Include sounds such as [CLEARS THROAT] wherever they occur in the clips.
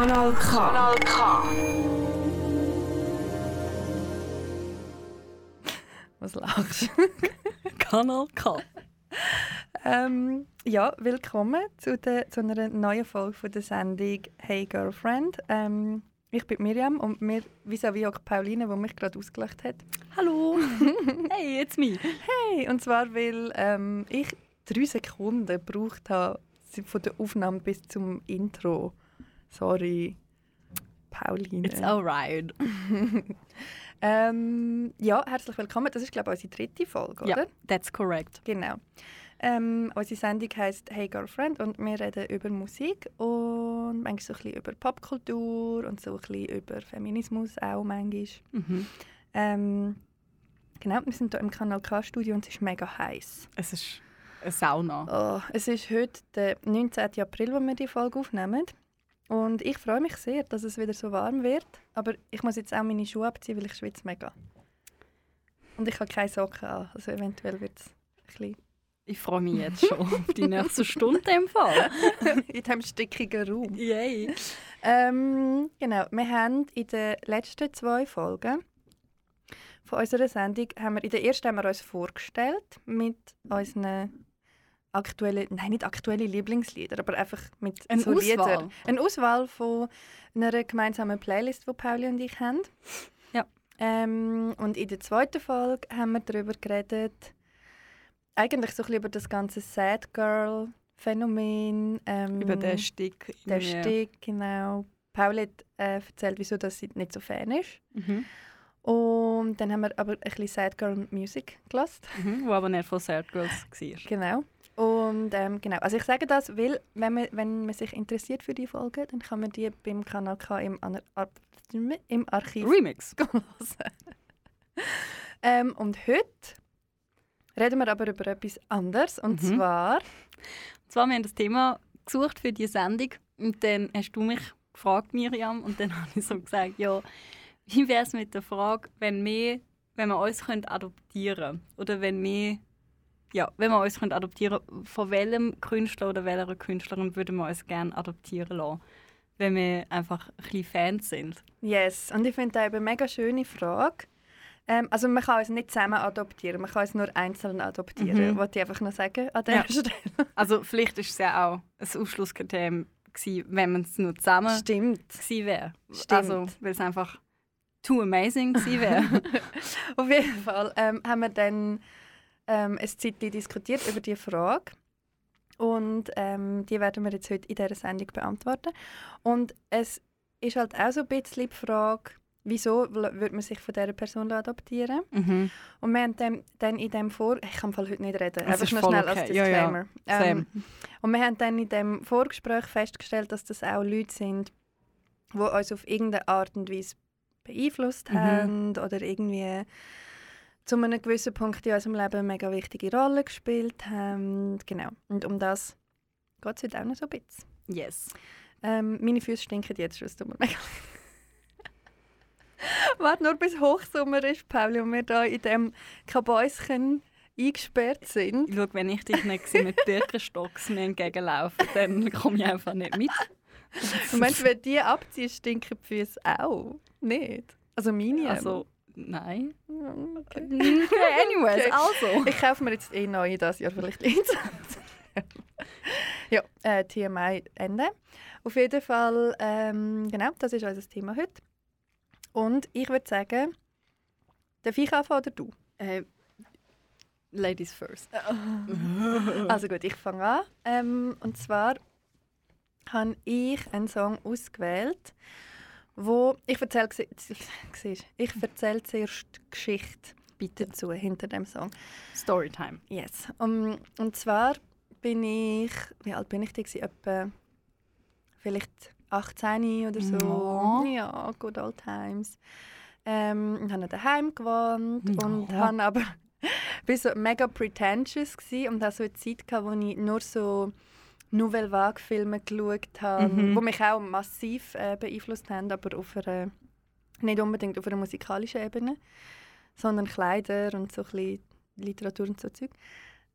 Kanal K. Kanal K. Was lachst du? [LAUGHS] Kanal K. ähm, ja, willkommen zu, der, zu einer neuen Folge von der Sendung Hey Girlfriend. Ähm, ich bin Miriam und mir vis-à-vis auch Pauline, die mich gerade ausgelacht hat. Hallo! [LAUGHS] hey, it's me! Hey! Und zwar, weil ähm, ich drei Sekunden gebraucht habe von der Aufnahme bis zum Intro. Sorry, Pauline. It's alright. [LAUGHS] ähm, ja, herzlich willkommen. Das ist, glaube ich, unsere dritte Folge, oder? Ja, that's correct. Genau. Ähm, unsere Sendung heisst Hey Girlfriend und wir reden über Musik und manchmal so ein bisschen über Popkultur und so ein bisschen über Feminismus auch manchmal. Mhm. Ähm, genau, wir sind hier im Kanal K-Studio und es ist mega heiß. Es ist eine Sauna. Oh, es ist heute der 19. April, wo wir die Folge aufnehmen. Und ich freue mich sehr, dass es wieder so warm wird. Aber ich muss jetzt auch meine Schuhe abziehen, weil ich schwitze mega. Und ich habe keine Socken an. Also eventuell wird es ein bisschen... Ich freue mich jetzt schon auf die nächste Stunde im Fall. [LAUGHS] in diesem stickigen Raum. Yay! Ähm, genau, wir haben in den letzten zwei Folgen von unserer Sendung, haben wir, in der ersten haben wir uns vorgestellt mit unseren aktuellen, nein nicht aktuelle Lieblingslieder, aber einfach mit Eine so Lieder. Auswahl. Eine Auswahl von einer gemeinsamen Playlist, die Pauli und ich haben. Ja. Ähm, und in der zweiten Folge haben wir darüber geredet, eigentlich so ein bisschen über das ganze Sad Girl Phänomen. Ähm, Über den Stick. der irgendwie. Stick, genau. Paul hat äh, erzählt, wieso dass sie nicht so Fan ist. Mhm. Und dann haben wir aber ein bisschen Sad Girl Music gelassen. Mhm. Wo aber nicht von Sad Girls war. Genau. Und ähm, genau, also ich sage das, weil wenn man, wenn man sich interessiert für die Folge, dann kann man die beim Kanal K im, Ar- im Archiv Remix. [LAUGHS] hören. ähm, und heute reden wir aber über etwas anderes. Und Mhm. zwar, Und zwar, wir haben das Thema gesucht für die Sendung und dann hast du mich gefragt, Miriam, und dann [LAUGHS] habe ich so gesagt, ja, wie wäre es mit der Frage, wenn wir, wenn wir uns können adoptieren oder wenn wir, ja, wenn wir uns können adoptieren, von welchem Künstler oder welcher Künstlerin würden wir uns gerne adoptieren lassen, wenn wir einfach ein bisschen Fans sind. yes, und ich finde das eine mega schöne Frage. Ähm, also man kann uns nicht zusammen adoptieren, man kann uns nur einzeln adoptieren. Mhm. Wollte ich einfach noch sagen an dieser Ja. Stelle. [LAUGHS] Also vielleicht ist es ja auch ein Ausschlusskriterium gewesen, wenn man es nur zusammen Stimmt. gewesen wäre. Stimmt. Also, weil es einfach too amazing gewesen wäre. [LAUGHS] Auf jeden Fall ähm, haben wir dann ähm, ein Zeitchen diskutiert über diese Frage. Und ähm, die werden wir jetzt heute in dieser Sendung beantworten. Und es ist halt auch so ein bisschen die Frage, wieso würde man sich von dieser Person adoptieren mhm. Und wir haben dann, dann in dem Vor... Ich kann heute nicht reden, Das einfach voll schnell als okay. Ja, ja. Disclaimer. Ähm, und wir haben dann in dem Vorgespräch festgestellt, dass das auch Leute sind, die uns auf irgendeine Art und Weise beeinflusst Mhm. haben oder irgendwie zu einem gewissen Punkt in unserem Leben eine mega wichtige Rolle gespielt haben. Genau. Und um das geht es heute auch noch so ein bisschen. Yes. Ähm, meine Füße stinken jetzt schon, es tut mir mega [LAUGHS] Warte nur bis Hochsommer ist, Pauli, und wir da in dem Kabäuschen eingesperrt sind. Schau, wenn ich dich nicht mit Birkenstocks mir entgegenlaufe, dann komme ich einfach nicht mit. Und meinst du, wenn die abziehen, stinken die Füße auch? Nicht? Also meine Also, nein. okay. [LAUGHS] Anyways, Okay. also. Ich kaufe mir jetzt eh neue das Jahr vielleicht eins. ja, äh, TMI Ende. Auf jeden Fall, ähm, genau, das ist unser Thema heute. Und ich würde sagen, darf ich anfangen oder du? Äh, ladies first. [LAUGHS] Also gut, ich fange an. Ähm, und zwar habe ich einen Song ausgewählt, wo ich erzähle, [LAUGHS] ich erzähle zuerst die Geschichte Bitte. dazu hinter dem Song. Storytime. Yes. Um, und zwar bin ich, wie alt bin ich da? Etwa vielleicht 18 oder so. Ja. Ja, good old times. Ähm, und habe daheim gewohnt und Ja. habe aber [LAUGHS] bin so mega pretentious und hatte so eine Zeit, gehabt, wo ich nur so Nouvelle Vague Filme geschaut habe, Mhm. wo mich auch massiv äh, beeinflusst haben, aber auf einer, nicht unbedingt auf einer musikalischen Ebene, sondern Kleider und so ein Literatur und so Zeug.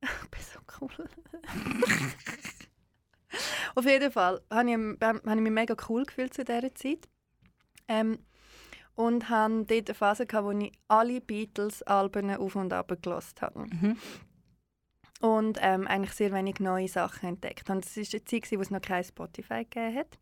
[LAUGHS] Ich bin so cool. [LAUGHS] Auf jeden Fall habe ich, hab ich mich mega cool gefühlt zu dieser Zeit. Ähm, und hatte dort eine Phase, gehabt, wo ich alle Beatles-Alben auf und ab gelassen habe. Mhm. Und ähm, eigentlich sehr wenig neue Sachen entdeckt. Und es war eine Zeit, wo es noch kein Spotify gegeben hat.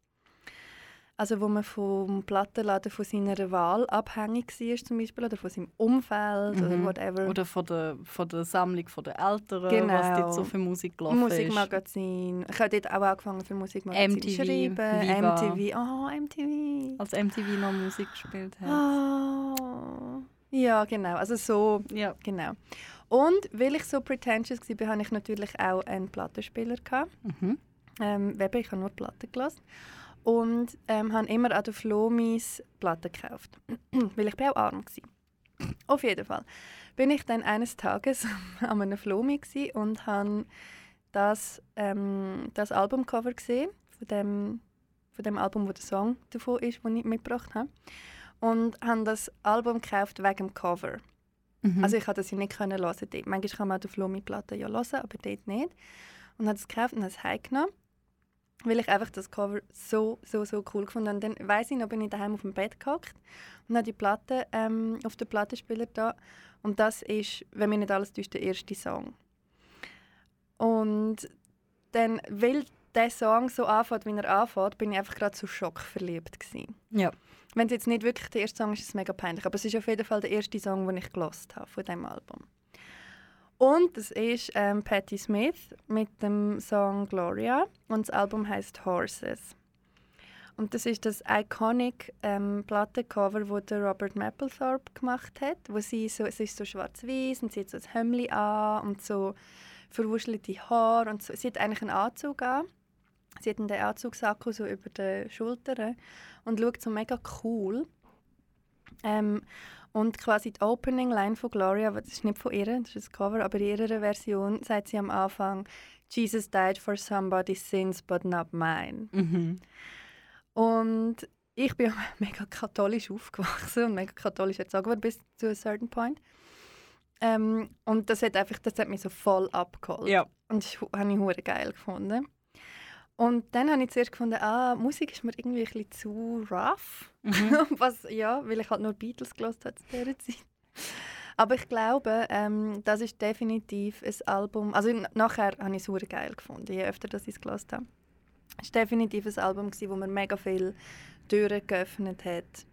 Also wo man vom Plattenladen von seiner Wahl abhängig war zum Beispiel oder von seinem Umfeld Mhm. oder whatever. Oder von der, von der Sammlung von der Eltern, Genau. was dort so für Musik gelaufen. Musikmagazin. Ich habe dort auch angefangen für Musikmagazin MTV, zu schreiben. Viva. MTV. Oh, MTV. Als MTV noch Musik gespielt hat. Oh. Ja, genau. Also so, Ja. genau. Und weil ich so pretentious war, hatte ich natürlich auch einen Plattenspieler. Gehabt. Mhm. Ähm, Weber, ich habe nur Platten gelassen. Und ähm, habe immer an der Flomis Platten gekauft. [CLEARS THROAT] weil ich bin auch arm war. Auf jeden Fall bin ich dann eines Tages [LAUGHS] an einem Flomi und habe das, ähm, das Albumcover gesehen von dem, von dem Album, wo der Song davon ist, den ich mitgebracht habe. Und habe das Album gekauft wegen dem Cover. Mhm. Also ich konnte das nicht hören dort. Manchmal kann man die Flomi-Platte ja hören, aber dort nicht. Und habe es gekauft und habe es heimgenommen, weil ich einfach das Cover so, so, so cool habe. Und dann weiss ich noch, bin ich daheim auf dem Bett gehockt und habe die Platte ähm, auf den Plattenspieler da. Und das ist, wenn mir nicht alles täuscht, der erste Song. Und dann, weil der Song so anfängt, wie er anfängt, bin ich einfach gerade zu Schock verliebt gewesen. ja. Wenn es jetzt nicht wirklich der erste Song ist, ist es mega peinlich. Aber es ist auf jeden Fall der erste Song, den ich gelost habe von diesem Album. Und das ist ähm, Patti Smith mit dem Song Gloria. Und das Album heißt Horses. Und das ist das iconic ähm, Plattencover, das der Robert Mapplethorpe gemacht hat. Wo sie so, es ist so schwarz-weiß und sie hat so ein Hemd an und so verwuschelte Haare. Und so. Sie hat eigentlich einen Anzug an. Sie hat den Anzugssacko so über den Schultern und schaut so mega cool. Ähm, und quasi die Opening Line von Gloria, das ist nicht von ihr, das ist ein Cover, aber in ihrer Version sagt sie am Anfang Jesus died for somebody's sins, but not mine. Mhm. Und ich bin [LAUGHS] mega katholisch aufgewachsen und mega katholisch erzogen worden bis zu einem certain point. Ähm, und das hat, einfach, das hat mich so voll abgeholt. Ja. Und das habe ich hure geil gefunden. Und dann habe ich zuerst gefunden, ah, Musik ist mir irgendwie ein bisschen zu rough. Mhm. [LAUGHS] Was, ja, weil ich halt nur Beatles gehört habe zu dieser Zeit. Aber ich glaube, ähm, das ist definitiv ein Album. Also nachher habe ich es geil gefunden, je öfter dass ich es gehört habe. Es war definitiv ein Album, gewesen, wo mir mega viele Türen geöffnet hat.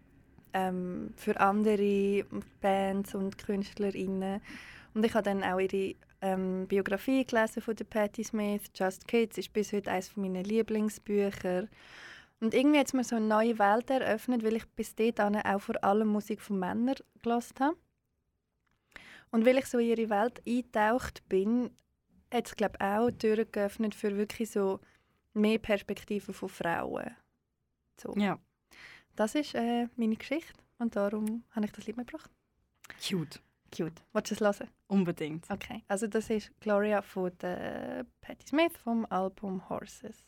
Ähm, für andere Bands und KünstlerInnen. Und ich habe dann auch ihre ähm, Biografie gelesen von der Patti Smith. Just Kids ist bis heute eines meiner Lieblingsbücher. Und irgendwie hat es mir so eine neue Welt eröffnet, weil ich bis dahin auch vor allem Musik von Männern gehört habe. Und weil ich so in ihre Welt eingetaucht bin, hat es glaube auch Türen geöffnet für wirklich so mehr Perspektiven von Frauen. So. ja. Das ist äh, meine Geschichte und darum habe ich das Lied mitgebracht. Cute. Cute. Willst du es hören? Unbedingt. Okay. Also das ist Gloria von der Patti Smith vom Album Horses.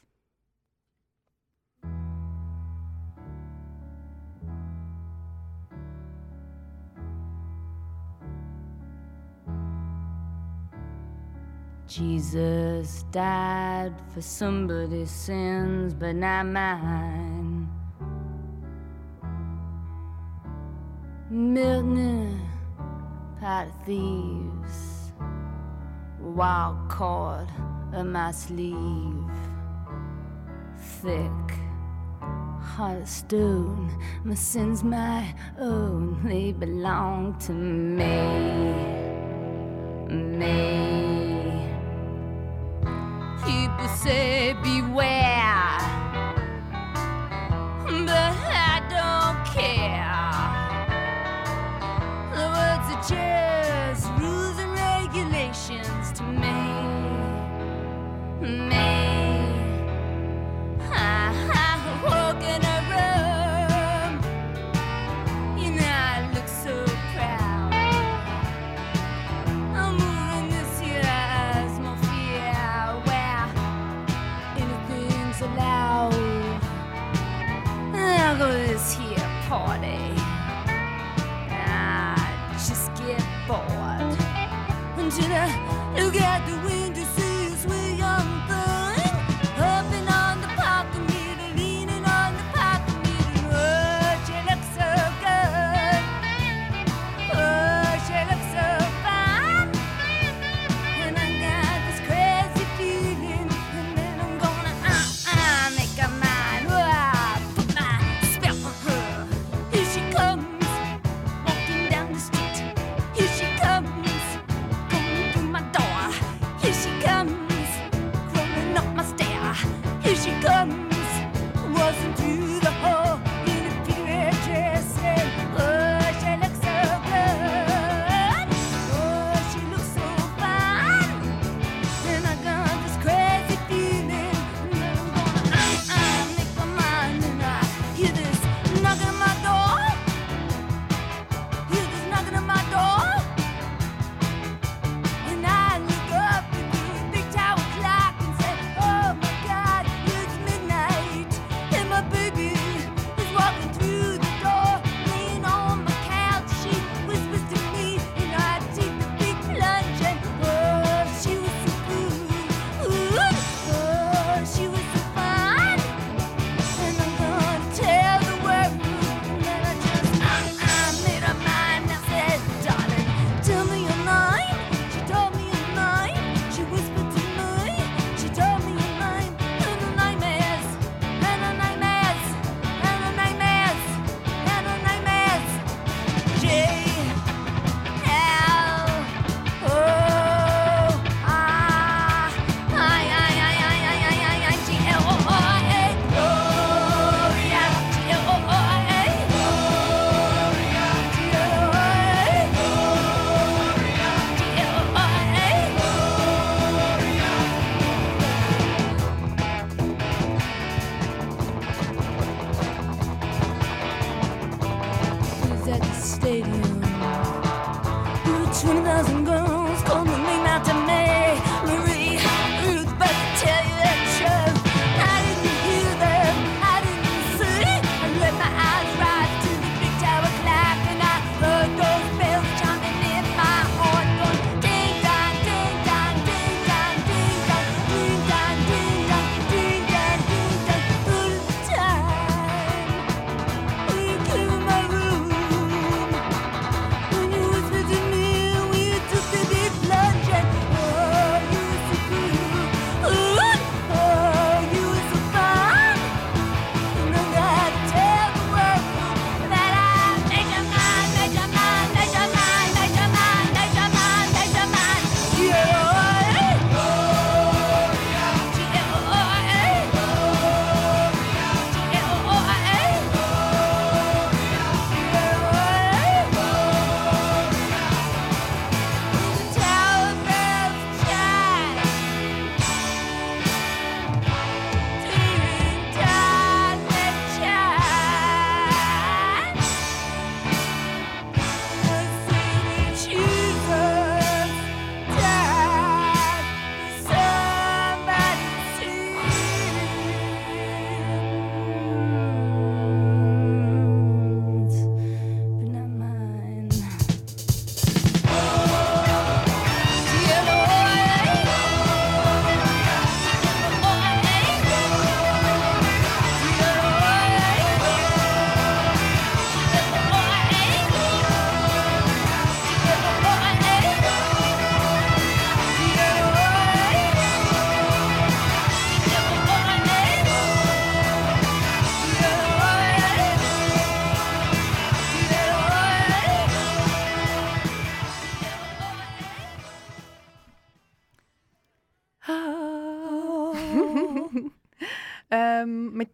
Jesus died for somebody's sins, but not mine. Milton, of thieves, wild cord in my sleeve, thick heart of stone. My sins, my own, they belong to me. Me. People say beware,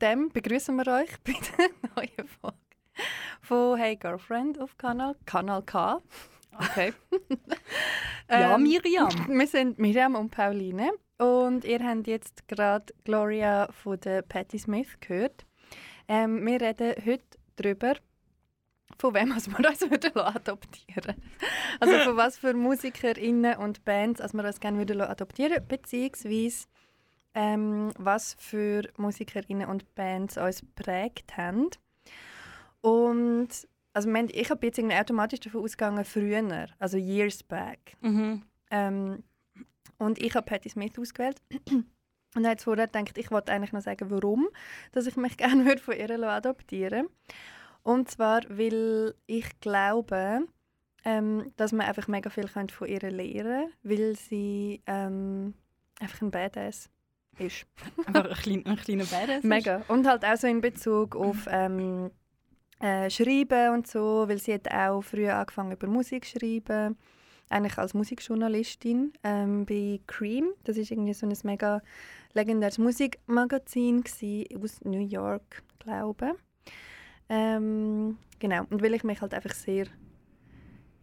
dem begrüßen wir euch [LAUGHS] bei der neuen Folge von Hey Girlfriend auf Kanal, Kanal K. Okay. [LAUGHS] ja, ähm, Miriam. [LAUGHS] wir sind Miriam und Pauline. Und ihr habt jetzt gerade Gloria von der Patti Smith gehört. Ähm, wir reden heute darüber, von wem also wir uns würden adoptieren Also von was für MusikerInnen und Bands also wir uns gerne adoptieren würden beziehungsweise ähm, was für Musikerinnen und Bands uns prägt haben. Und also wir, ich habe jetzt automatisch davon ausgegangen, früher, also years back. Mhm. Ähm, und ich habe Patti Smith ausgewählt. [CLEARS THROAT] Und habe jetzt vorher gedacht, ich wollte eigentlich noch sagen, warum dass ich mich [LAUGHS] gerne von ihr adoptieren würde. Und zwar, weil ich glaube, ähm, dass man einfach mega viel von ihr lernen kann, weil sie ähm, einfach ein Badass ist. [LAUGHS] Einfach ein, klein, ein kleiner Badass. Mega. Und halt auch so in Bezug auf ähm, äh, Schreiben und so, weil sie hat auch früher angefangen über Musik zu schreiben. Eigentlich als Musikjournalistin ähm, bei Cream. Das ist irgendwie so ein mega legendäres Musikmagazin aus New York, glaube ich. Ähm, genau. Und weil ich mich halt einfach sehr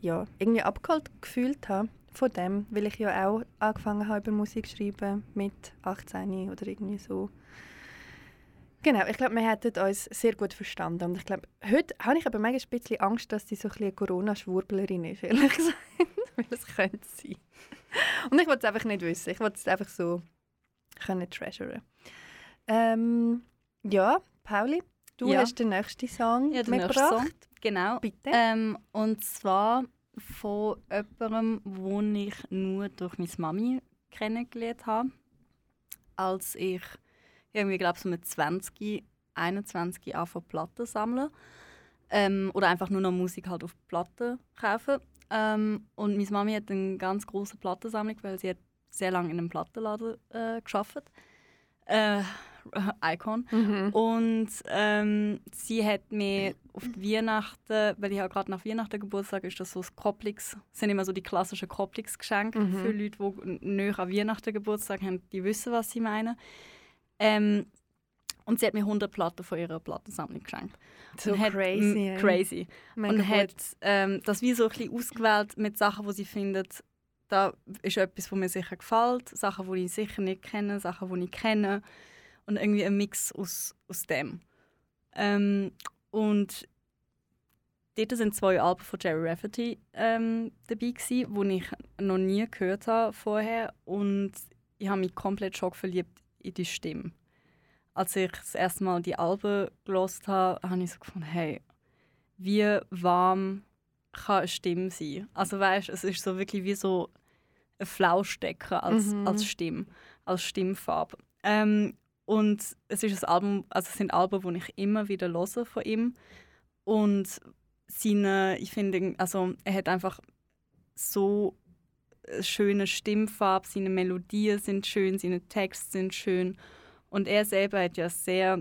ja, irgendwie abgeholt gefühlt habe von dem, weil ich ja auch angefangen habe über Musik zu schreiben mit 18 oder irgendwie so. Genau, ich glaube, wir hätten uns sehr gut verstanden. Und ich glaube, heute habe ich aber manchmal ein bisschen Angst, dass sie so ein bisschen eine Corona-Schwurblerin ist, ehrlich [LAUGHS] gesagt. Weil es könnte sein. Und ich wollte es einfach nicht wissen. Ich wollte es einfach so können treasuren. Ähm, ja, Pauli, du Ja. hast den nächsten Song Ja, nächste mitgebracht. Song. Genau. Bitte. Ähm, und zwar von jemandem, den ich nur durch meine Mami kennengelernt habe. Als ich irgendwie, glaube so mit 20, 21 anfangen Platten sammeln. Ähm, oder einfach nur noch Musik halt auf Platten kaufen. Ähm, und meine Mami hat eine ganz große Plattensammlung, weil sie hat sehr lange in einem Plattenladen äh, gearbeitet. Äh, [LAUGHS] Icon. Mhm. Und ähm, sie hat mir auf Weihnachten, weil ich ja gerade nach Weihnachten Geburtstag ist das so das Kopplix, sind immer so die klassischen Kopplix-Geschenke Mhm. für Leute, die näher an Weihnachten Geburtstag haben, die wissen, was sie meinen. Ähm, und sie hat mir 100 Platten von ihrer Plattensammlung geschenkt. So und hat, crazy. ja. crazy. Mega und gut. hat ähm, das wie so ein bisschen ausgewählt mit Sachen, die sie findet, da ist etwas, was mir sicher gefällt, Sachen, die ich sicher nicht kenne, Sachen, die ich kenne und irgendwie ein Mix aus, aus dem. Ähm, und dort sind zwei Alben von Jerry Rafferty ähm, dabei gewesen, die ich noch nie gehört habe vorher und ich habe mich komplett schock verliebt in die Stimme. Als ich das erste Mal die Alben gelost habe, habe ich so gefunden, hey, wie warm kann eine Stimme sein? Also weißt, es ist so wirklich wie so ein Flauschdecker als, Mhm. als Stimme, als Stimmfarbe. Ähm, und es ist ein Album, also es sind Alben, die ich immer wieder höre von ihm. Und seine, ich finde, also er hat einfach so eine schöne Stimmfarbe, seine Melodien sind schön, seine Texte sind schön. Und er selber hat ja sehr,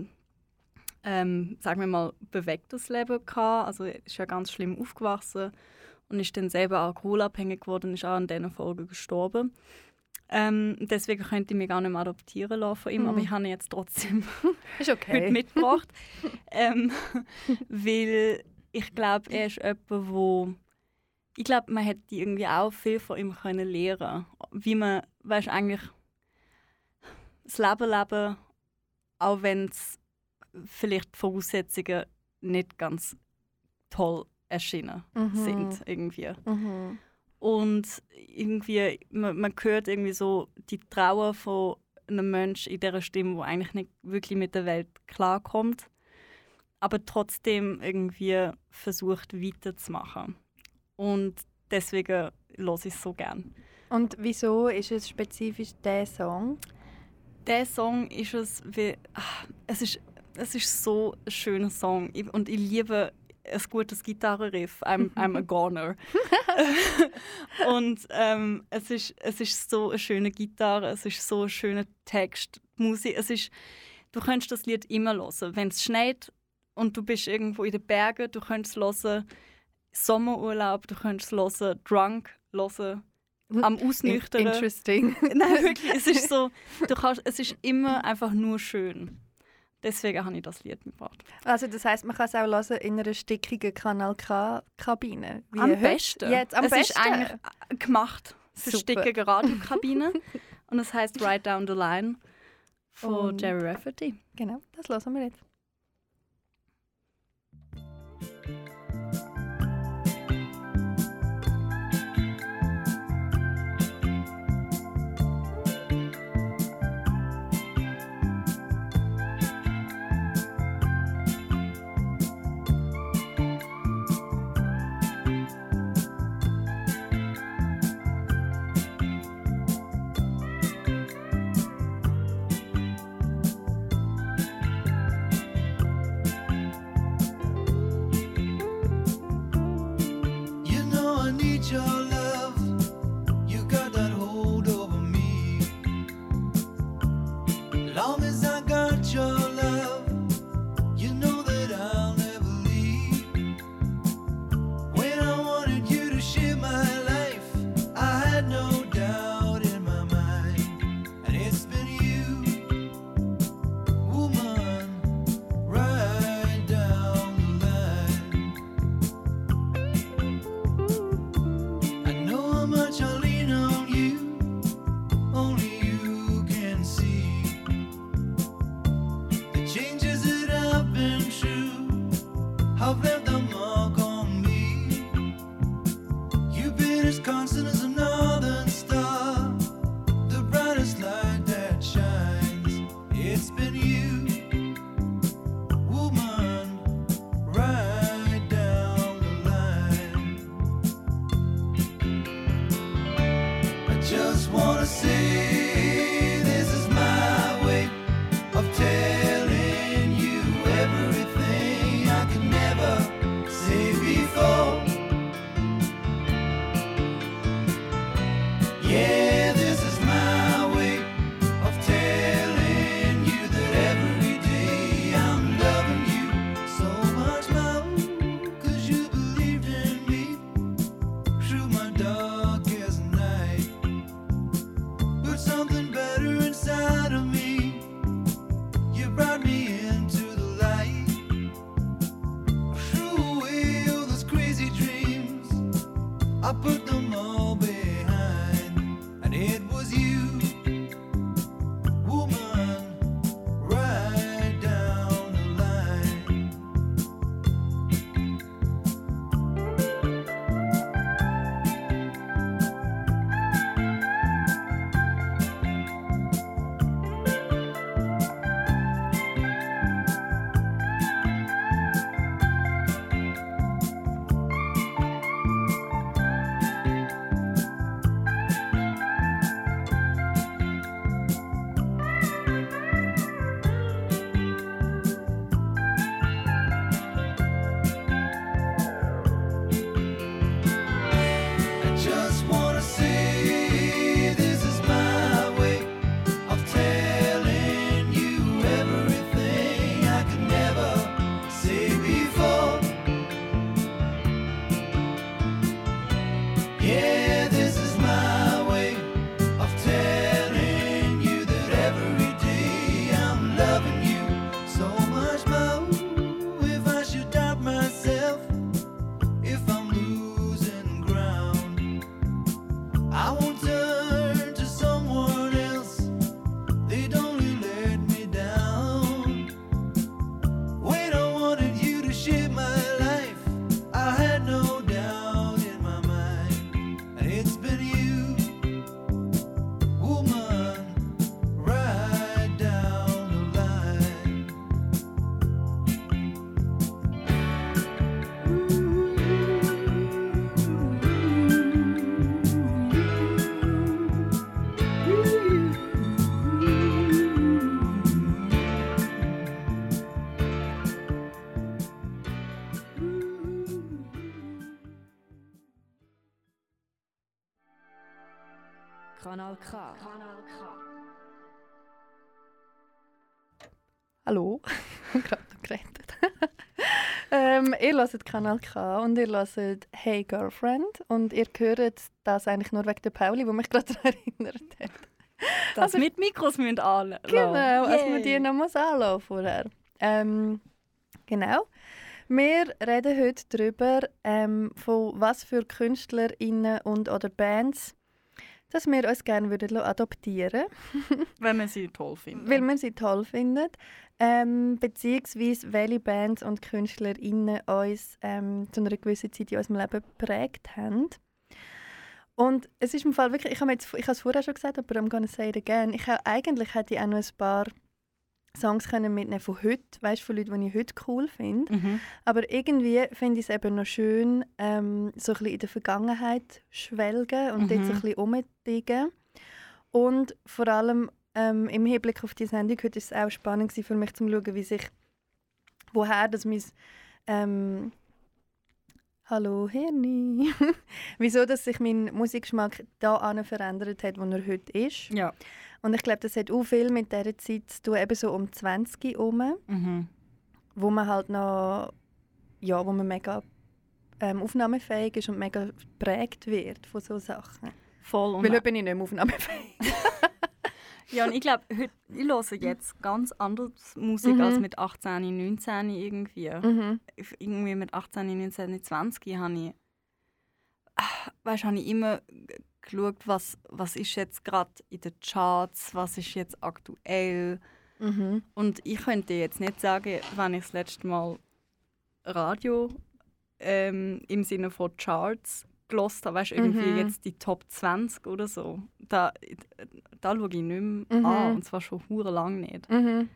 ähm, sagen wir mal, bewegtes Leben gehabt. Also er ist ja ganz schlimm aufgewachsen und ist dann selber alkoholabhängig geworden und ist auch in diesen Folgen gestorben. Ähm, deswegen könnte ich mich gar nicht mehr adoptieren lassen von ihm, Mhm. aber ich habe ihn jetzt trotzdem [LAUGHS] Ist heute okay. mitgebracht. [LAUGHS] ähm, weil ich glaube, er ist jemand, wo ich glaube, man hätte irgendwie auch viel von ihm können lernen, wie man, weißt, eigentlich das Leben leben, auch wenn es vielleicht die Voraussetzungen nicht ganz toll erschienen Mhm. sind irgendwie. Mhm. Und irgendwie, man, man hört irgendwie so die Trauer von einem Menschen in dieser Stimme, wo eigentlich nicht wirklich mit der Welt klarkommt, aber trotzdem irgendwie versucht weiterzumachen. Und deswegen höre ich es so gern. Und wieso ist es spezifisch der Song? Der Song ist es, wie, ah, es ist, es ist so ein schöner Song und ich liebe ein gutes Gitarrenriff. I'm, [LAUGHS] I'm a goner. [LAUGHS] und ähm, es, ist, es ist so eine schöne Gitarre, es ist so ein schöner Text, Musik. Es ist, du kannst das Lied immer hören. Wenn es schneit und du bist irgendwo in den Bergen, du kannst es hören. Sommerurlaub, du kannst es hören. Drunk hören. Am [LAUGHS] Ausnüchtern. Interesting. Nein, wirklich. Es ist so, du kannst, es ist immer einfach nur schön. Deswegen habe ich das Lied mitgebracht. Also das heißt, man kann es auch hören in einer stickigen Kanal K-Kabine. Am besten. Jetzt am es besten. ist eigentlich äh, gemacht für Super. stickige Radiokabine. [LAUGHS] Und es heißt Right Down the Line von Und- Jerry Rafferty. Genau, das hören wir jetzt. Hallo, [LAUGHS] gerade noch gerettet. [LAUGHS] ähm, ihr hört Kanal K und ihr hört Hey Girlfriend und ihr hört das eigentlich nur wegen der Pauli, die mich gerade [LAUGHS] daran erinnert hat. Das Also- mit Mikros müssen alle. Genau, als man die Yay. noch muss anlassen vorher. Ähm, genau. Wir reden heute darüber, ähm, von was für KünstlerInnen und oder Bands dass wir uns gerne würden adoptieren [LAUGHS] Wenn man sie toll findet. weil wir sie toll finden. Ähm, beziehungsweise welche Bands und KünstlerInnen uns ähm, zu einer gewissen Zeit in unserem Leben geprägt haben. Und es ist im Fall wirklich, ich habe jetzt, ich habe es vorher schon gesagt, aber I'm gonna say it again. Ich habe, eigentlich hätte ich auch noch ein paar Songs können mitnehmen von heute, weißt von Leuten, die ich heute cool finde. Mhm. Aber irgendwie finde ich es eben noch schön, ähm, so ein bisschen in der Vergangenheit schwelgen und dort so ein Mhm. bisschen rumdicken. Und vor allem ähm, im Hinblick auf die Sendung heute ist es auch spannend für mich zu schauen, wie sich, woher das mein ähm, Hallo Hirni. [LAUGHS] Wieso dass sich mein Musikgeschmack da verändert hat, wo er heute ist. Ja. Und ich glaube, das hat auch viel mit dieser Zeit zu tun, eben so um 20 herum Mhm. wo man halt noch, ja, wo man mega ähm, aufnahmefähig ist und mega geprägt wird von so Sachen. Voll. Und Weil heute bin ich nicht mehr aufnahmefähig. [LAUGHS] Ja, und ich glaube, ich höre jetzt ganz anders Musik Mhm. als mit 18, 19 irgendwie. mhm. Irgendwie mit 18, 19, 20 habe ich, ah, weißt, habe ich immer geschaut, was, was ist jetzt gerade in den Charts, was ist jetzt aktuell. Mhm. Und ich könnte jetzt nicht sagen, wann ich das letzte Mal Radio ähm, im Sinne von Charts gelost habe, weißt du, irgendwie Mhm. jetzt die Top 20 oder so, da, da schaue ich nicht mehr Mhm. an. Und zwar schon hure lang nicht. Mhm.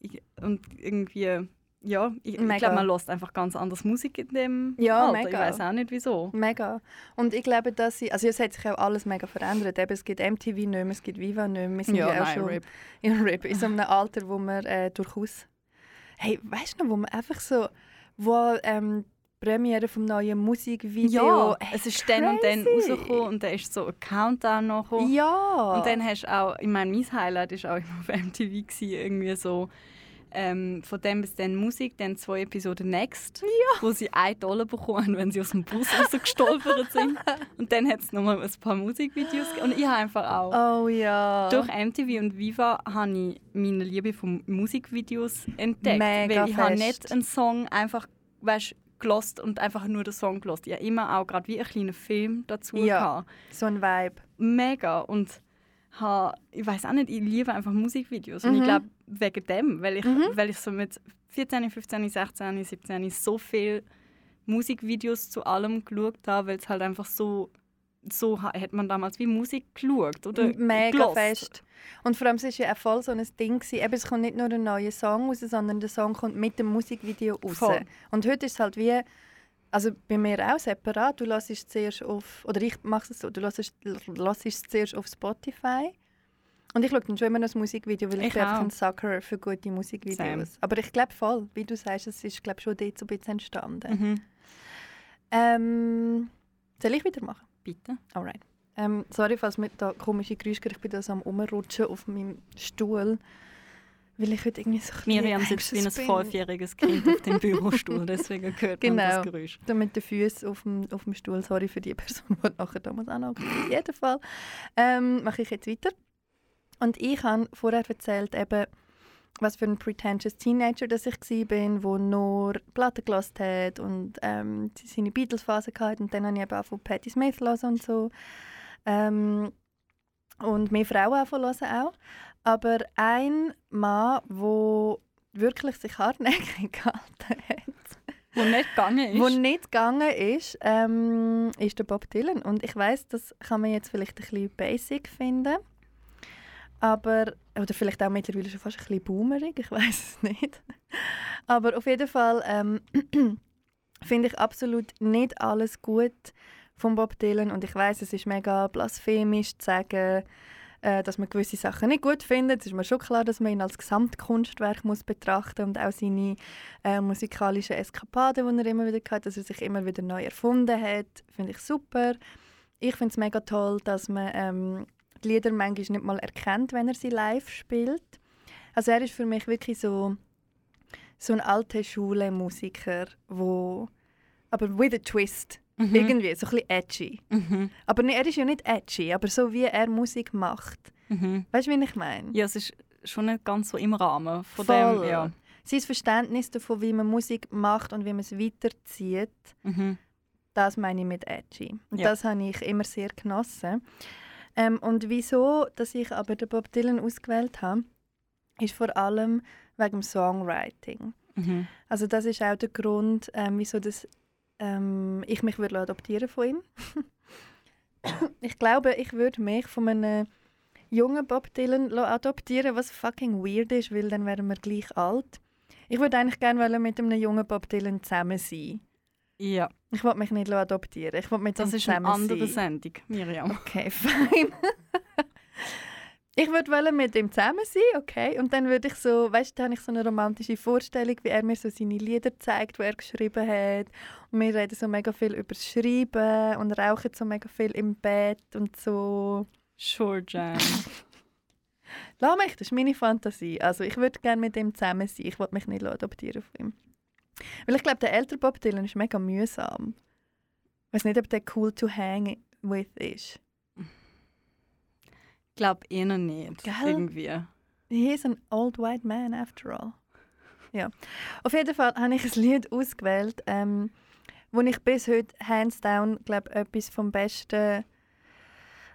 Ich, und irgendwie, ja, ich, ich glaube, man lässt einfach ganz anders Musik in dem Ja, Alter. Ich mega. weiß auch nicht wieso. Mega. Und ich glaube, dass sie, also es hat sich auch alles mega verändert. Eben, es gibt MTV nicht mehr, es gibt Viva nicht mehr. Wir sind ja, auch nein, schon RIP. [LAUGHS] in RIP, in so einem Alter, wo man äh, durchaus... Hey, weißt du noch, wo man einfach so... Wo ähm, die Premiere vom neuen Musikvideo... Ja, Hey, es ist dann und dann crazy. rausgekommen und dann ist so ein Countdown noch. Ja. Und dann hast du auch, ich meine, mein Highlight war auch immer auf MTV, gewesen, irgendwie so ähm, von dem bis dann Musik, dann zwei Episoden Next, wo sie 1 Dollar bekommen, wenn sie aus dem Bus rausgestolpert sind. [LAUGHS] Und dann hat es nochmal ein paar Musikvideos. Und ich habe einfach auch... Oh ja. Durch MTV und Viva habe ich meine Liebe von Musikvideos entdeckt. Mega weil ich habe nicht einen Song einfach weißt, gelost und einfach nur den Song gelost. Ich habe immer auch gerade wie einen kleinen Film dazu Ja. gehabt. So ein Vibe. Mega. Und habe, ich weiß auch nicht, ich liebe einfach Musikvideos. Und ich Mhm. glaube, wegen dem, weil ich, Mhm. weil ich so mit 14, 15, 16, 17 so viel Musikvideos zu allem geschaut habe, weil es halt einfach so, so ha- hat man damals wie Musik geschaut. Oder Mega gelost. fest. Und vor allem, es war ja auch voll so ein Ding. Gewesen. Eben, es kommt nicht nur ein neuer Song raus, sondern der Song kommt mit dem Musikvideo raus. Voll. Und heute ist es halt wie, also bei mir auch separat, du lässt es zuerst auf, oder ich mache es so, du lässt es zuerst auf Spotify. Und ich schaue dann schon immer noch das Musikvideo, weil ich, Ich bin einfach auch. ein Sucker für gute Musikvideos. Same. Aber ich glaube voll, wie du sagst, es ist glaube schon dort so ein bisschen entstanden. Mhm. Ähm, soll ich wieder machen? Bitte. Alright. Ähm, sorry, falls mit da komische Geräusche ich bin da so am Umrutschen auf meinem Stuhl, weil ich heute irgendwie so Miriam sitzt wie ein fünfjähriges Kind auf dem Bürostuhl, deswegen [LAUGHS] hört man Genau. das Geräusch. Da mit den Füßen auf dem, auf dem Stuhl. Sorry für die Person, die nachher da muss anhocken. Auf jeden Fall ähm, mache ich jetzt weiter. Und ich habe vorher erzählt, eben, was für ein pretentious Teenager dass ich war, der nur Platten gelassen hat und ähm, seine Beatles-Phase hatte. Und dann habe ich eben auch von Patti Smith und so. Ähm, und mehr Frauen auch hören auch. Aber ein Mann, der wirklich sich hartnäckig [LAUGHS] gehalten hat, Wo nicht gegangen ist. wo nicht gegangen ist, ähm, ist der Bob Dylan. Und ich weiß, das kann man jetzt vielleicht ein bisschen basic finden. Aber, oder vielleicht auch mittlerweile schon fast ein bisschen boomerig, ich [LAUGHS] weiß es nicht. Aber auf jeden Fall ähm, [CLEARS THROAT] finde ich absolut nicht alles gut von Bob Dylan. Und ich weiß, es ist mega blasphemisch zu sagen, äh, dass man gewisse Sachen nicht gut findet. Es ist mir schon klar, dass man ihn als Gesamtkunstwerk muss betrachten und auch seine äh, musikalischen Eskapaden, die er immer wieder hat, dass er sich immer wieder neu erfunden hat, finde ich super. Ich finde es mega toll, dass man ähm, die Lieder manchmal nicht mal erkennt, wenn er sie live spielt. Also er ist für mich wirklich so, so ein alte Schule-Musiker, wo aber with a twist. Mhm. Irgendwie, so ein bisschen edgy. Mhm. Aber nee, er ist ja nicht edgy, aber so wie er Musik macht. Mhm. Weißt du, wie ich meine? Ja, es ist schon nicht ganz so im Rahmen von Voll. dem. Ja. Sein Verständnis davon, wie man Musik macht und wie man es weiterzieht, Mhm. das meine ich mit edgy. Und Ja. das habe ich immer sehr genossen. Ähm, und wieso, dass ich aber den Bob Dylan ausgewählt habe, ist vor allem wegen dem Songwriting. Mhm. Also das ist auch der Grund, ähm, wieso das, ähm, ich mich würde adoptieren von ihm. [LAUGHS] ich glaube, ich würde mich von einem jungen Bob Dylan adoptieren, was fucking weird ist, weil dann wären wir gleich alt. Ich würde eigentlich gerne mit einem jungen Bob Dylan zusammen sein. Ja, Ich wollte mich nicht adoptieren. Ich wollte mit das ist eine zusammen andere sein. Sendung, Miriam. Okay, [LAUGHS] fein. Ich würde mit ihm zusammen sein, okay. Und dann würde ich so, weißt du, habe ich so eine romantische Vorstellung, wie er mir so seine Lieder zeigt, die er geschrieben hat. Und wir reden so mega viel über das Schreiben und rauchen so mega viel im Bett und so. Sure, Jam. [LAUGHS] Lass mich, das ist meine Fantasie. Also ich würde gerne mit ihm zusammen sein. Ich wollte mich nicht adoptieren von ihm. Weil ich glaube, der ältere Bob Dylan ist mega mühsam. Ich weiß nicht, ob der cool to hang with ist. Ich glaube eher nicht. Gell? Irgendwie. He is an old white man after all. Ja. Auf jeden Fall habe ich ein Lied ausgewählt, ähm, wo ich bis heute hands down glaube etwas vom Besten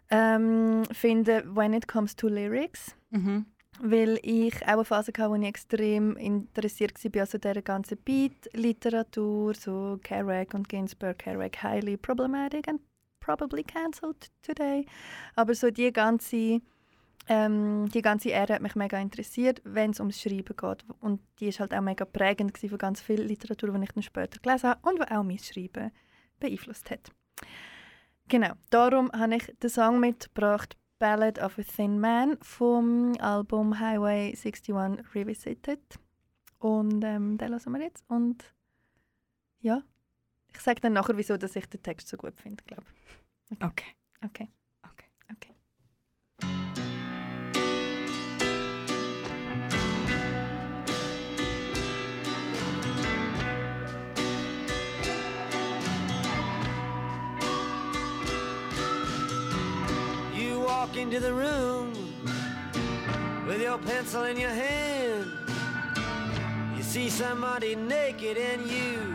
ähm, finde, when it comes to lyrics, Mhm. weil ich auch eine Phase hatte, wo ich extrem interessiert war an so dieser ganzen Beat-Literatur, so Kerouac und Ginsberg, Kerouac highly problematic and probably cancelled today. Aber so die ganze, ähm, die ganze Ära hat mich mega interessiert, wenn es ums Schreiben geht. Und die ist halt auch mega prägend für ganz viel Literatur, die ich dann später gelesen habe und die auch mein Schreiben beeinflusst hat. Genau, darum habe ich den Song mitgebracht, Ballad of a Thin Man vom Album Highway 61 Revisited. Und ähm, den lassen wir jetzt. Und ja, ich sage dann nachher, wieso dass ich den Text so gut finde, glaube Okay. Okay. Okay. Okay. You walk into the room with your pencil in your hand. You see somebody naked and you you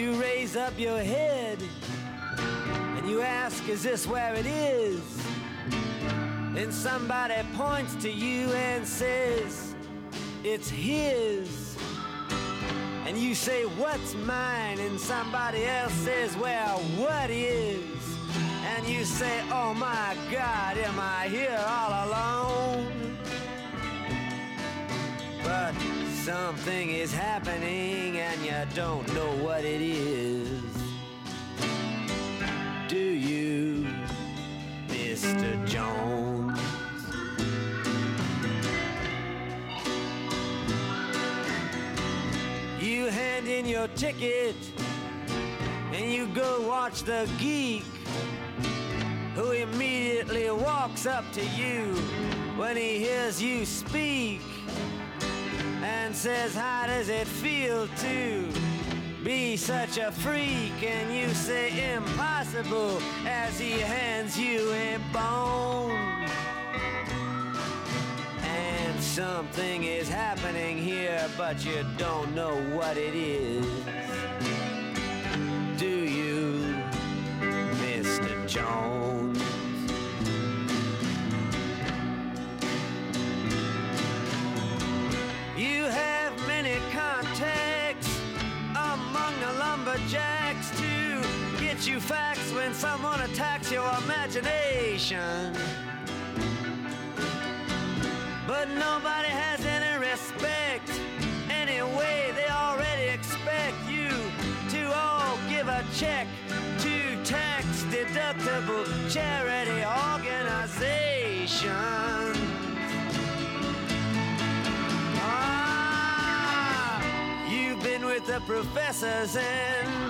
You raise up your head and you ask, Is this where it is? Then somebody points to you and says, It's his. And you say, What's mine? And somebody else says, Well, what is? And you say, Oh my God, am I here all alone? Something is happening and you don't know what it is. Do you, Mr. Jones? You hand in your ticket and you go watch the geek who immediately walks up to you when he hears you speak and says, How does it feel to be such a freak? And you say, Impossible, as he hands you a bone. And something is happening here, but you don't know what it is. Do you, Mr. Jones? You facts when someone attacks your imagination. But nobody has any respect. Anyway, they already expect you to all give a check to tax deductible charity organizations. Ah, you've been with the professors and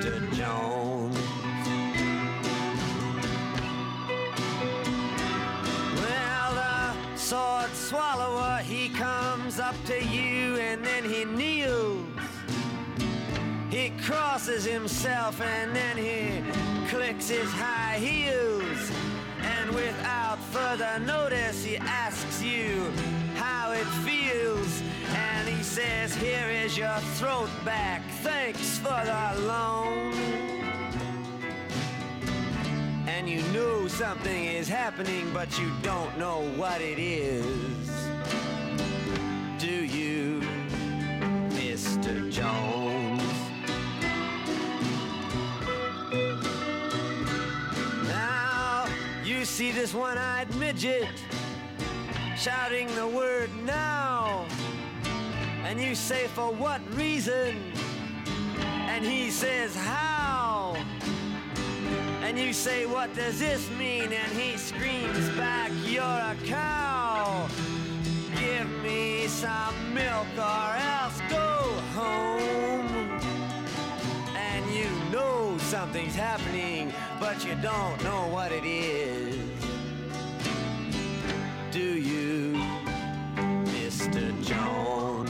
Mr. Jones? Well, the sword swallower, he comes up to you and then he kneels. He crosses himself and then he clicks his high heels. And without further notice, he asks you how it feels. Says, Here is your throat back. Thanks for the loan. And you know something is happening, but you don't know what it is. Do you, Mr. Jones? Now you see this one-eyed midget shouting the word now. And you say, for what reason? and he says, How? And you say, What does this mean? And he screams back, You're a cow. Give me some milk or else go home. And you know something's happening, but you don't know what it is. Do you, Mr. Jones?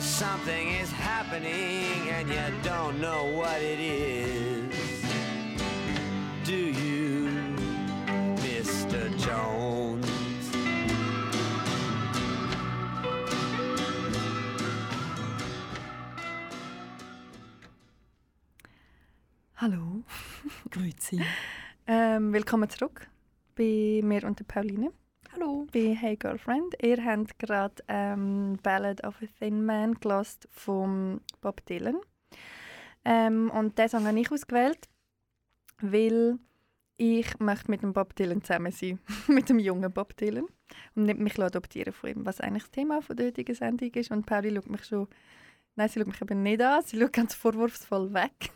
Cause something is happening and you don't know what it is. Do you, Mr. Jones? Hallo. Grüezi. Ähm, willkommen zurück bei mir und der Pauline. Hallo. Bei Hey Girlfriend. Ihr habt gerade ähm, Ballad of a Thin Man gelost vom Bob Dylan. Ähm, und diesen Song habe ich ausgewählt, weil ich möchte mit dem Bob Dylan zusammen sein. [LAUGHS] mit dem jungen Bob Dylan. Und nicht mich adoptieren von ihm, was eigentlich das Thema von der heutigen Sendung ist. Und Pauli schaut mich schon... Nein, sie schaut mich eben nicht an. Sie schaut ganz vorwurfsvoll weg.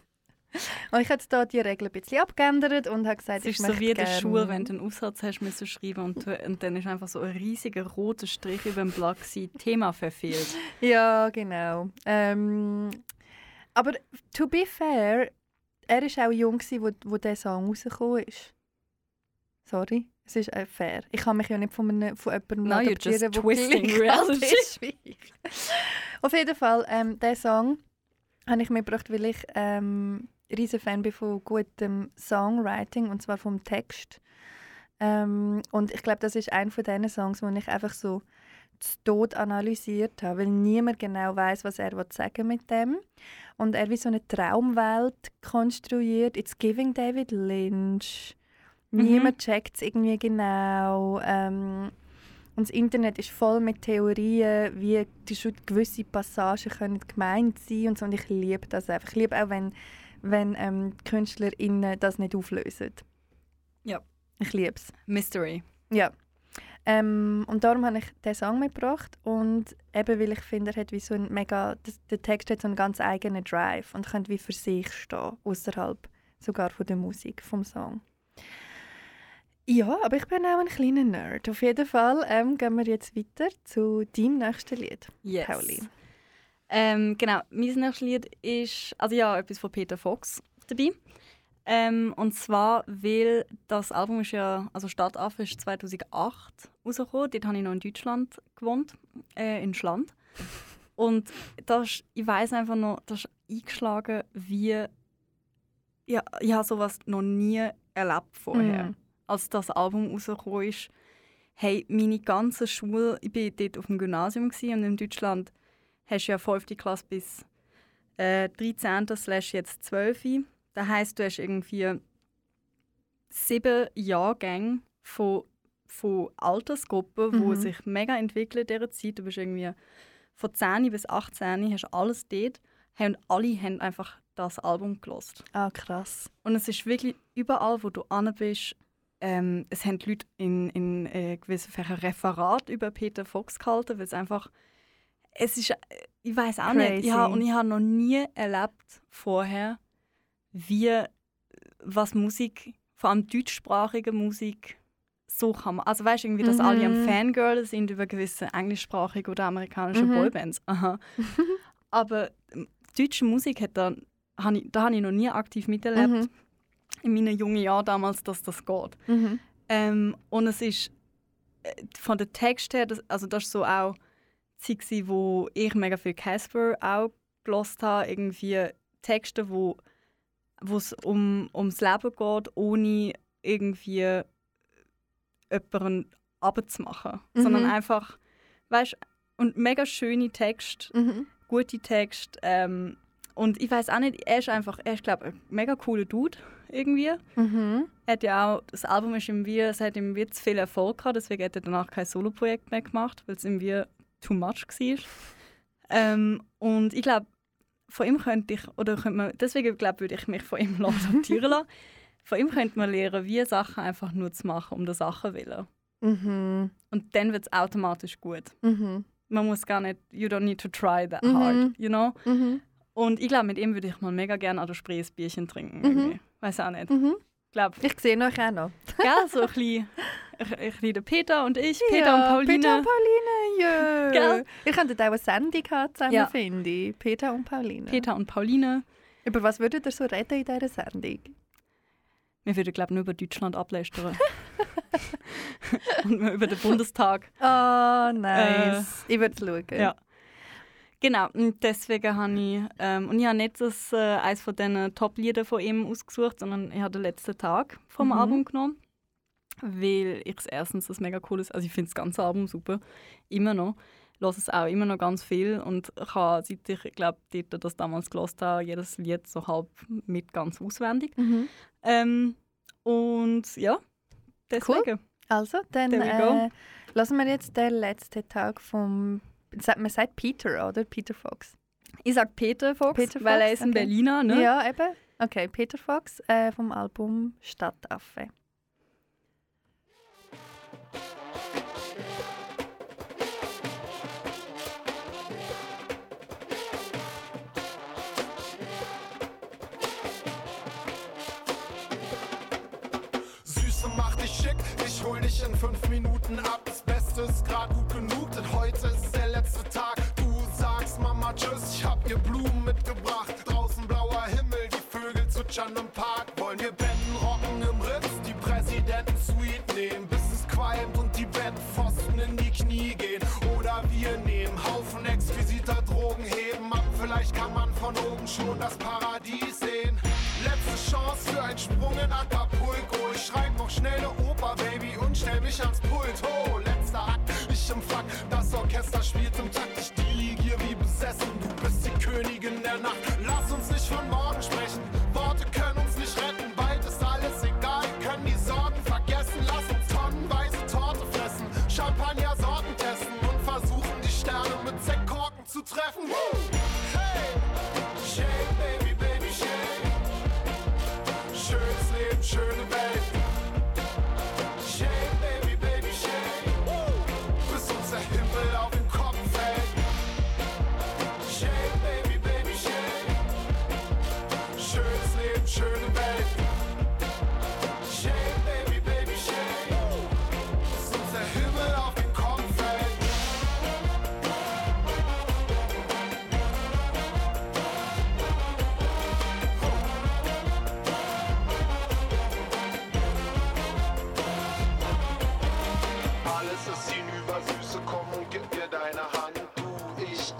Und ich habe jetzt hier die Regeln ein bisschen abgeändert und habe gesagt, Es ist ich so wie in der Schule, wenn du einen Aufsatz hast müssen schreiben und, du- und dann ist einfach so ein riesiger roter Strich über dem Blatt gewesen, Thema verfehlt. [LAUGHS] Ja, genau. Ähm, aber to be fair, er war auch jung, gewesen, wo, wo dieser Song rausgekommen ist. Sorry, es ist äh, fair. Ich kann mich ja nicht von, einem, von jemandem adoptieren, just der twisting gleich reality. ist wie ich. Auf jeden Fall, ähm, diesen Song habe ich mitgebracht, weil ich ähm, riesen Fan bin von gutem Songwriting, und zwar vom Text. Ähm, und ich glaube, das ist einer von diesen Songs, wo ich einfach so zu Tod analysiert habe, weil niemand genau weiß, was er sagen mit dem. Und er wie so eine Traumwelt konstruiert. It's giving David Lynch. Niemand checkt es irgendwie genau. Ähm, und das Internet ist voll mit Theorien, wie die schon gewisse Passagen können gemeint sein und so. Und ich liebe das einfach. Ich liebe auch, wenn, wenn ähm, die KünstlerInnen das nicht auflösen. Ja. Ich liebe es. Mystery. Ja. Ähm, und darum habe ich diesen Song mitgebracht und eben weil ich finde, er hat wie so ein mega, der Text hat so einen ganz eigenen Drive und könnte wie für sich stehen, außerhalb sogar von der Musik vom Song. Ja, aber ich bin auch ein kleiner Nerd. Auf jeden Fall ähm, gehen wir jetzt weiter zu deinem nächsten Lied, Yes. Pauli. Ähm, genau, mein nächstes Lied ist, also ja, etwas von Peter Fox dabei. Ähm, und zwar, weil das Album ist ja, also Stadtaffe ist 2008 rausgekommen. Dort habe ich noch in Deutschland gewohnt, äh, in Schland. Und das, ich weiß einfach noch, das ist eingeschlagen wie, ja, ich habe sowas noch nie erlebt vorher. Mhm. Als das Album rausgekommen ist, hey, meine ganze Schule, ich war dort auf dem Gymnasium und in Deutschland hast du ja 5. Klasse bis äh, 13. slash jetzt 12. Das heisst, du hast irgendwie sieben Jahrgänge von, von Altersgruppen, die Mhm. sich mega entwickeln in dieser Zeit. Du bist irgendwie von 10 bis 18, hast alles dort. Hey, und alle haben einfach das Album gelost. Ah, krass. Und es ist wirklich überall, wo du an bist, ähm, es haben Leute in, in äh, gewissen Fächern Referat über Peter Fox gehalten, weil es einfach, es ist, äh, ich weiß auch nicht, Crazy. ich hab, und ich habe noch nie erlebt vorher, wie, was Musik, vor allem deutschsprachige Musik, so kann man, also weißt du, irgendwie, dass alle am Mhm. Fangirl sind über gewisse englischsprachige oder amerikanische Mhm. Boybands. Aha. [LAUGHS] Aber ähm, deutsche Musik hat da, habe ich, da habe ich noch nie aktiv miterlebt Mhm. in meinen jungen Jahren damals, dass das geht. Mhm. Ähm, und es ist äh, von der Text her, das, also das ist so auch Zeit, gewesen, wo ich mega viel Casper auch gelost habe, irgendwie Texte, wo wo es um ums Leben geht, ohne irgendwie jemanden abzumachen, Mhm. sondern einfach, weißt und mega schöne Texte, Mhm. gute Texte. Ähm, und ich weiß auch nicht, er ist einfach, er ist glaube ein mega cooler Dude irgendwie. Mhm. Er hat ja auch, das Album ist ihm wie, es hat ihm wie zu viel Erfolg gehabt, deswegen hat er danach kein Soloprojekt mehr gemacht, weil es ihm wie too much war. Ähm, und ich glaube, von ihm könnte ich, oder könnte man, deswegen glaube würde ich mich von ihm [LAUGHS] adoptieren lassen. Von ihm könnte man lernen, wie Sachen einfach nur zu machen, um der Sache willen. Mhm. Und dann wird es automatisch gut. Mhm. Man muss gar nicht, you don't need to try that Mhm. hard, you know? Mhm. Und ich glaube, mit ihm würde ich mal mega gerne an der Spree ein Bierchen trinken. Mhm. Irgendwie. Weiß auch nicht. Mhm. Ich sehe euch auch noch. [LAUGHS] ja, so ein bisschen, ein bisschen Peter und ich, Peter und Pauline. Peter und Pauline, ja. Gell? Ihr könntet auch eine Sendung haben zusammen, Ja. finde ich. Peter und Pauline. Peter und Pauline. Über was würdet ihr so reden in dieser Sendung? Wir würden, glaube ich, nur über Deutschland ablästern. [LAUGHS] [LAUGHS] und über den Bundestag. Oh, nice. ich würde es schauen. Ja. Genau, und deswegen habe ich, ähm, und ich habe nicht das, äh, eines von diesen Top-Liedern von ihm ausgesucht, sondern ich habe den letzten Tag vom Mhm. Album genommen, weil ich es erstens das mega cool ist, also ich finde das ganze Album super, immer noch, ich höre es auch immer noch ganz viel und ich habe, seit ich glaube, dort das damals gehört habe, jedes Lied so halb mit ganz auswendig. Mhm. Ähm, und ja, deswegen. Also, dann äh, lassen wir jetzt den letzten Tag vom. Man sagt Peter, oder? Peter Fox. Ich sage Peter Fox, Peter weil er Fox, ist ein okay. Berliner, ne? Ja, eben. Okay, Peter Fox äh, vom Album Stadtaffe. Süße macht dich schick, ich hol dich in fünf Minuten ab. Das Beste ist grad gut genug, denn heute ist Mama Tschüss, ich hab ihr Blumen mitgebracht. Draußen blauer Himmel, die Vögel zwitschern im Park. Wollen wir Betten rocken im Ritz, die Präsidenten-Suite nehmen, bis es qualmt und die Bettpfosten in die Knie gehen. Oder wir nehmen Haufen exquisiter Drogen, heben ab. Vielleicht kann man von oben schon das Paradies sehen. Letzte Chance für einen Sprung in Acapulco. Ich schreib noch schnell ne Oper, Baby, und stell mich ans Pult. Oh, letzter Akt, ich im Fuck. Das Orchester spielt im Takt. Ich der Nacht. Lass uns nicht von morgen sprechen. Worte können uns nicht retten. Bald ist alles egal. Können die Sorgen vergessen. Lass uns tonnenweise Torte fressen. Champagner-Sorten testen und versuchen, die Sterne mit Sektkorken zu treffen. Woo!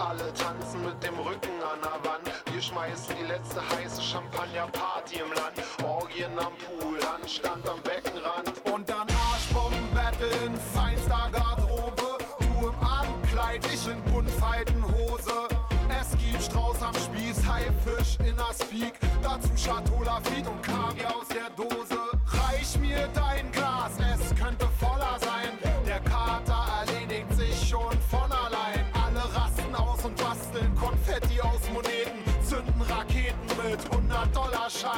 Alle tanzen mit dem Rücken an der Wand. Wir schmeißen die letzte heiße Champagner-Party im Land. Orgien am Pool, Handstand am Beckenrand. Und dann Arschbomben-Battle in feinster Garderobe. Du im Abendkleid, ich in Buntfaltenhose. Es gibt Strauß am Spieß, Haifisch in der Speak. Dazu Chateau Lafitte und Kaviar aus der Dose. Reich mir dein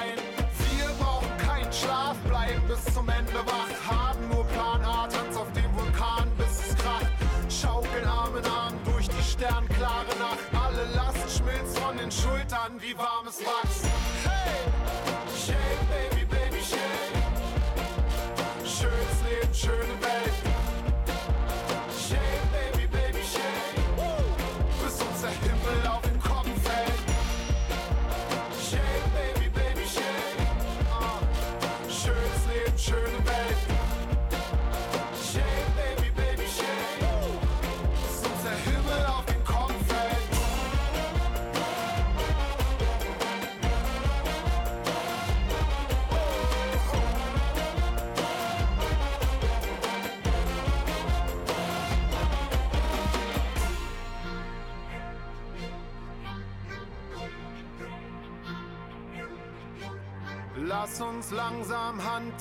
100-Dollar-Schein. Wir brauchen keinen Schlaf, bleiben bis zum Ende wach. Haben nur Plan A, Tanz auf dem Vulkan, bis es kracht. Schaukeln Arm in Arm durch die sternklare Nacht. Alle Last schmilzt von den Schultern wie warmes Wachs.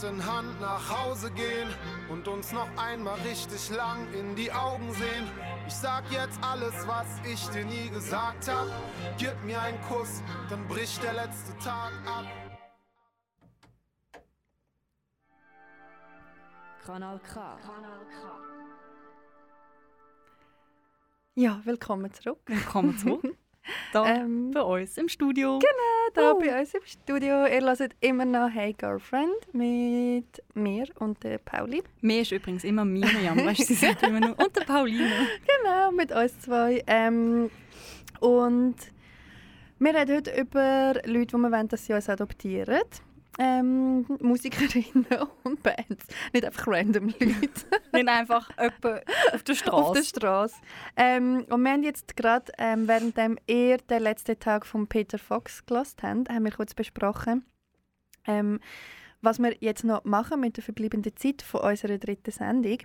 In Hand nach Hause gehen und uns noch einmal richtig lang in die Augen sehen. Ich sag jetzt alles, was ich dir nie gesagt hab. Gib mir einen Kuss, dann bricht der letzte Tag ab. Kanal K. Ja, willkommen zurück. Willkommen zurück. [LAUGHS] Da Ähm, bei uns im Studio. da Oh. bei uns im Studio. Ihr hört immer noch Hey Girlfriend mit mir und der Pauli. Mir ist übrigens immer Miriam, weißt du, sie sagt immer nur und der Pauline. [LAUGHS] Genau, mit uns zwei. Ähm, und wir reden heute über Leute, die wir wollen, dass sie uns adoptieren. Ähm, Musikerinnen [LAUGHS] und Bands. Nicht einfach random Leute [LAUGHS] Nicht einfach jemand auf der [LAUGHS] auf der Straße. Straße. Ähm, und wir haben jetzt gerade, ähm, während ihr den letzten Tag von Peter Fox gelost habt, haben wir kurz besprochen, ähm, was wir jetzt noch machen mit der verbleibenden Zeit von unserer dritten Sendung.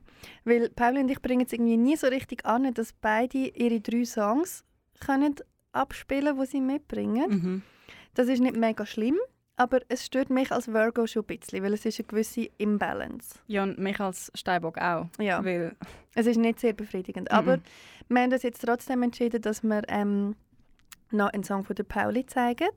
Weil Pauli und ich bringen es irgendwie nie so richtig an, dass beide ihre drei Songs können abspielen die sie mitbringen. Mhm. Das ist nicht mega schlimm, aber es stört mich als Virgo schon ein bisschen, weil es ist eine gewisse Imbalance. Ja, und mich als Steinbock auch. Ja. Weil, Es ist nicht sehr befriedigend. Aber wir haben uns jetzt trotzdem entschieden, dass wir ähm, noch einen Song von der Pauli zeigen.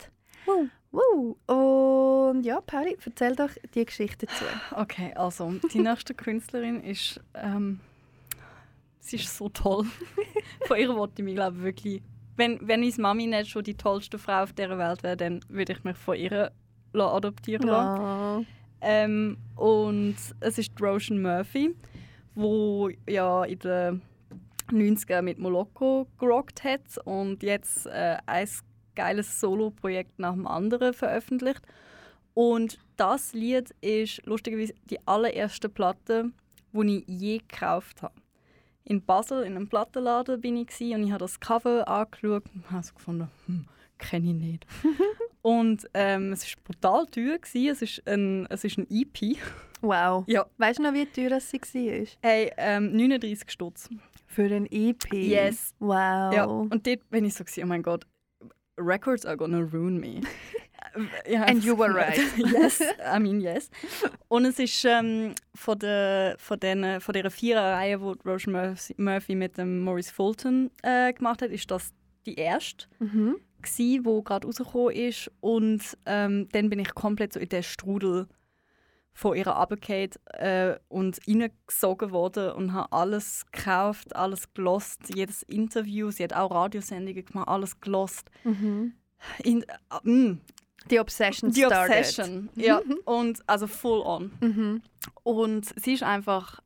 Wow. Wow. Und ja, Pauli, erzähl doch die Geschichte dazu. okay, also die nächste Künstlerin ist, ähm, sie ist so toll. [LAUGHS] Von ihr wollte ich mich, glaube ich, wirklich, wenn, wenn meine Mami nicht schon die tollste Frau auf dieser Welt wäre, dann würde ich mich von ihr adoptieren lassen. Oh. Ähm, und es ist Roshan Murphy, wo ja in den 90er mit Moloko gerockt hat und jetzt äh, ein geiles Solo-Projekt nach dem anderen veröffentlicht. Und das Lied ist lustigerweise die allererste Platte, die ich je gekauft habe. In Basel in einem Plattenladen bin ich und ich habe das Cover angeschaut und habe so gefunden, hm, kenne ich nicht. [LAUGHS] und ähm, es war brutal teuer. Gewesen. Es ist ein, es ist ein EP. Wow. Ja. Weißt du noch, wie teuer es war? Hey, ähm, 39 Stutz. Für ein EP? Yes. Wow. Ja. Und dort bin ich so, gewesen, oh mein Gott, Records are gonna ruin me. [LAUGHS] Ja, And you were right. [LAUGHS] yes, I mean yes. Und es ist ähm, von, der, von, den, von dieser Viererreihe, die Roger Murphy, Murphy mit dem Maurice Fulton äh, gemacht hat, ist das die erste Mhm. Gsi, wo gerade rausgekommen ist und ähm, dann bin ich komplett so in den Strudel von ihrer runtergefallen äh, und reingesogen worden und habe alles gekauft, alles gelost, jedes Interview, sie hat auch Radiosendungen gemacht, alles gelost. Mhm. In, äh, mm, Die Obsession die started. Obsession, ja, und also full on. Mhm. Und sie ist einfach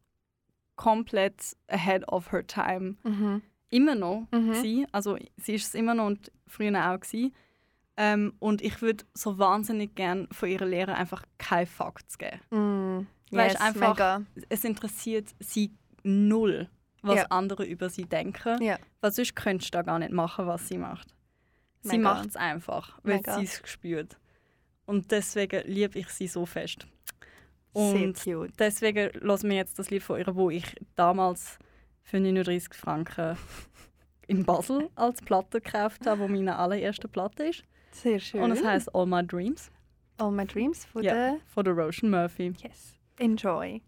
komplett ahead of her time Mhm. Immer noch Mhm. Also sie ist es immer noch und früher auch gsi. Ähm, und ich würde so wahnsinnig gern von ihrer Lehre einfach keine Facts geben. Mm. Yes, einfach- mega. Es interessiert sie null, was Ja. andere über sie denken. Ja. Weil sonst könntest du da gar nicht machen, was sie macht. Sie Mega. macht es einfach, weil sie es spürt. Und deswegen liebe ich sie so fest. Und cute. deswegen lassen wir jetzt das Lied von ihr, wo ich damals für 39 Franken in Basel als Platte gekauft habe, wo meine allererste Platte ist. Sehr schön. Und es heißt All My Dreams All My Dreams von Ja. der... von der Roshan Murphy. Yes. Enjoy.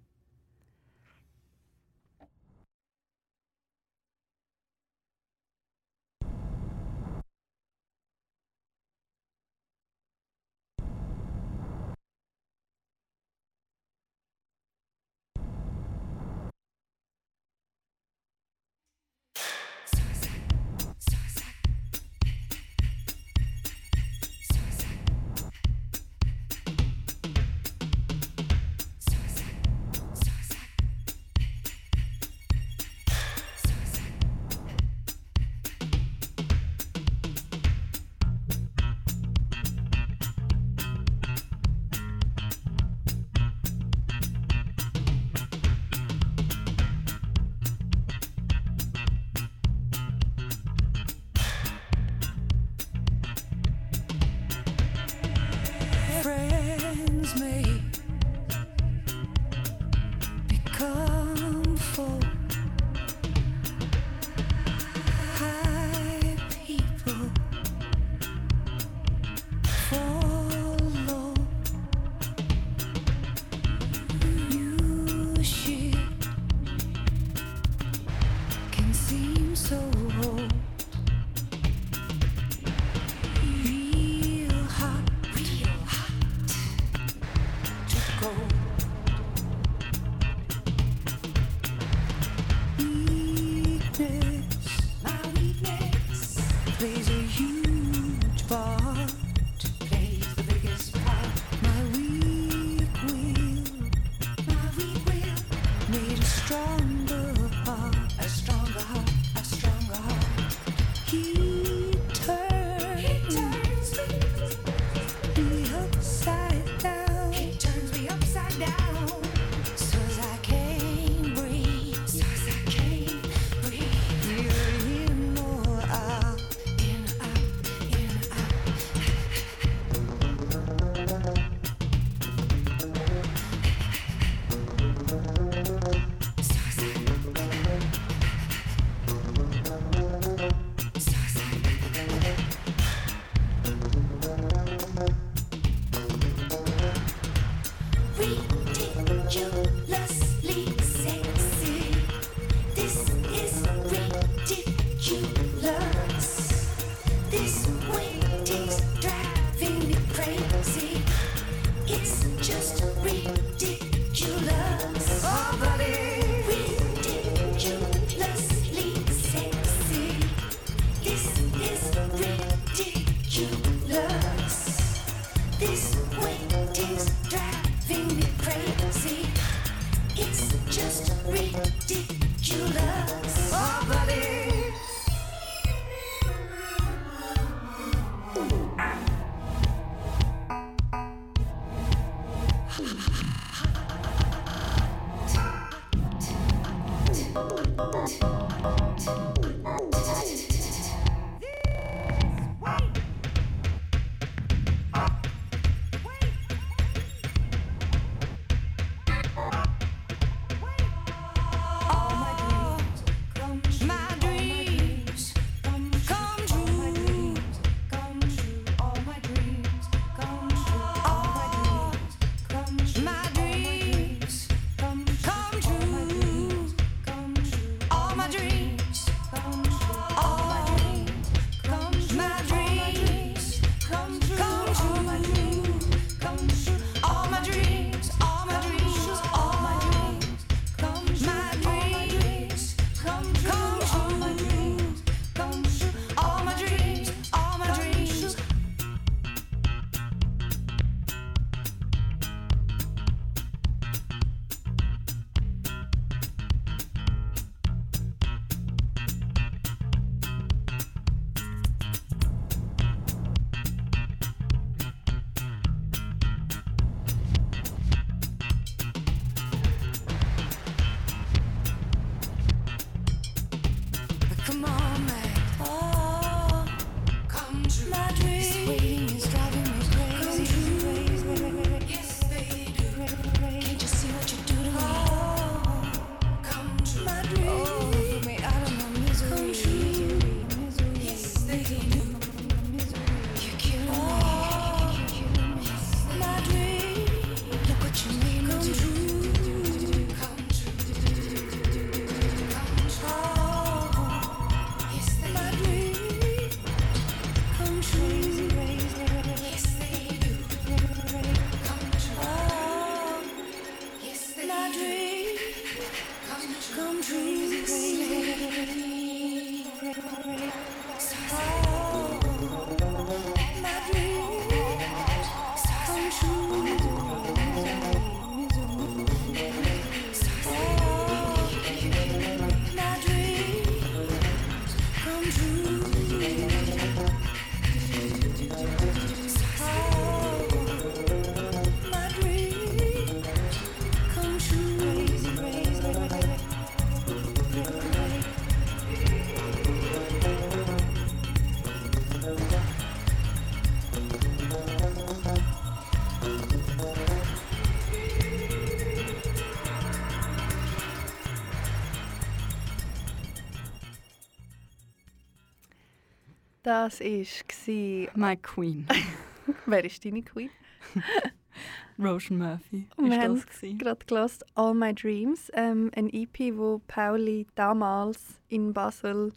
Das war. My Queen. [LAUGHS] Wer ist deine Queen? [LAUGHS] Roshan Murphy. Und wir haben gerade gelost All My Dreams, ähm, ein EP, wo Pauli damals in Basel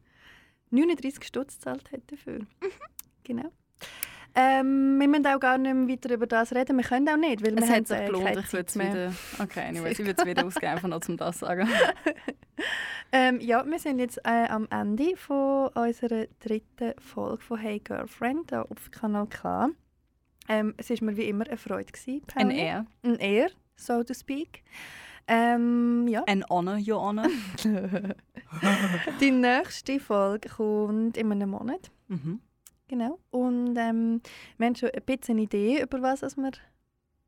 39 Stutz gezahlt hat dafür. Mhm. Genau. Ähm, wir müssen auch gar nicht mehr weiter über das reden. Wir können auch nicht, weil wir Es haben hat sich äh, gelohnt, ich würde es wieder... Okay, anyways, ich würde es wieder ausgeben, einfach noch um das zu sagen. [LAUGHS] Ähm, ja, wir sind jetzt äh, am Ende von unserer dritten Folge von Hey Girlfriend hier auf Kanal K. Ähm, es war mir wie immer eine Freude. Gewesen, Ein. Air. Ein Ehr, so to speak. Ähm, ja. Ein Honor, Your Honor. [LAUGHS] Die nächste Folge kommt in einem Monat. Mhm. Genau. Und ähm, wir haben schon ein bisschen eine Idee, über was was wir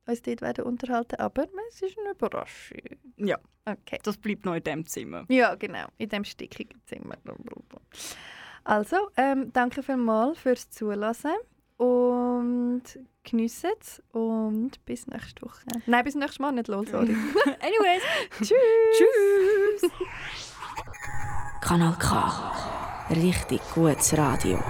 uns dort werden unterhalten aber es ist eine Überraschung. Ja. Okay. Das bleibt noch in dem Zimmer. Ja, genau, in dem stickigen Zimmer. Also, ähm, danke vielmals fürs Zulassen und geniessen es und bis nächste Woche. Nein, bis nächstes Mal, nicht los, sorry. [LAUGHS] Anyways, Tschüss! tschüss! Kanal K. Richtig gutes Radio.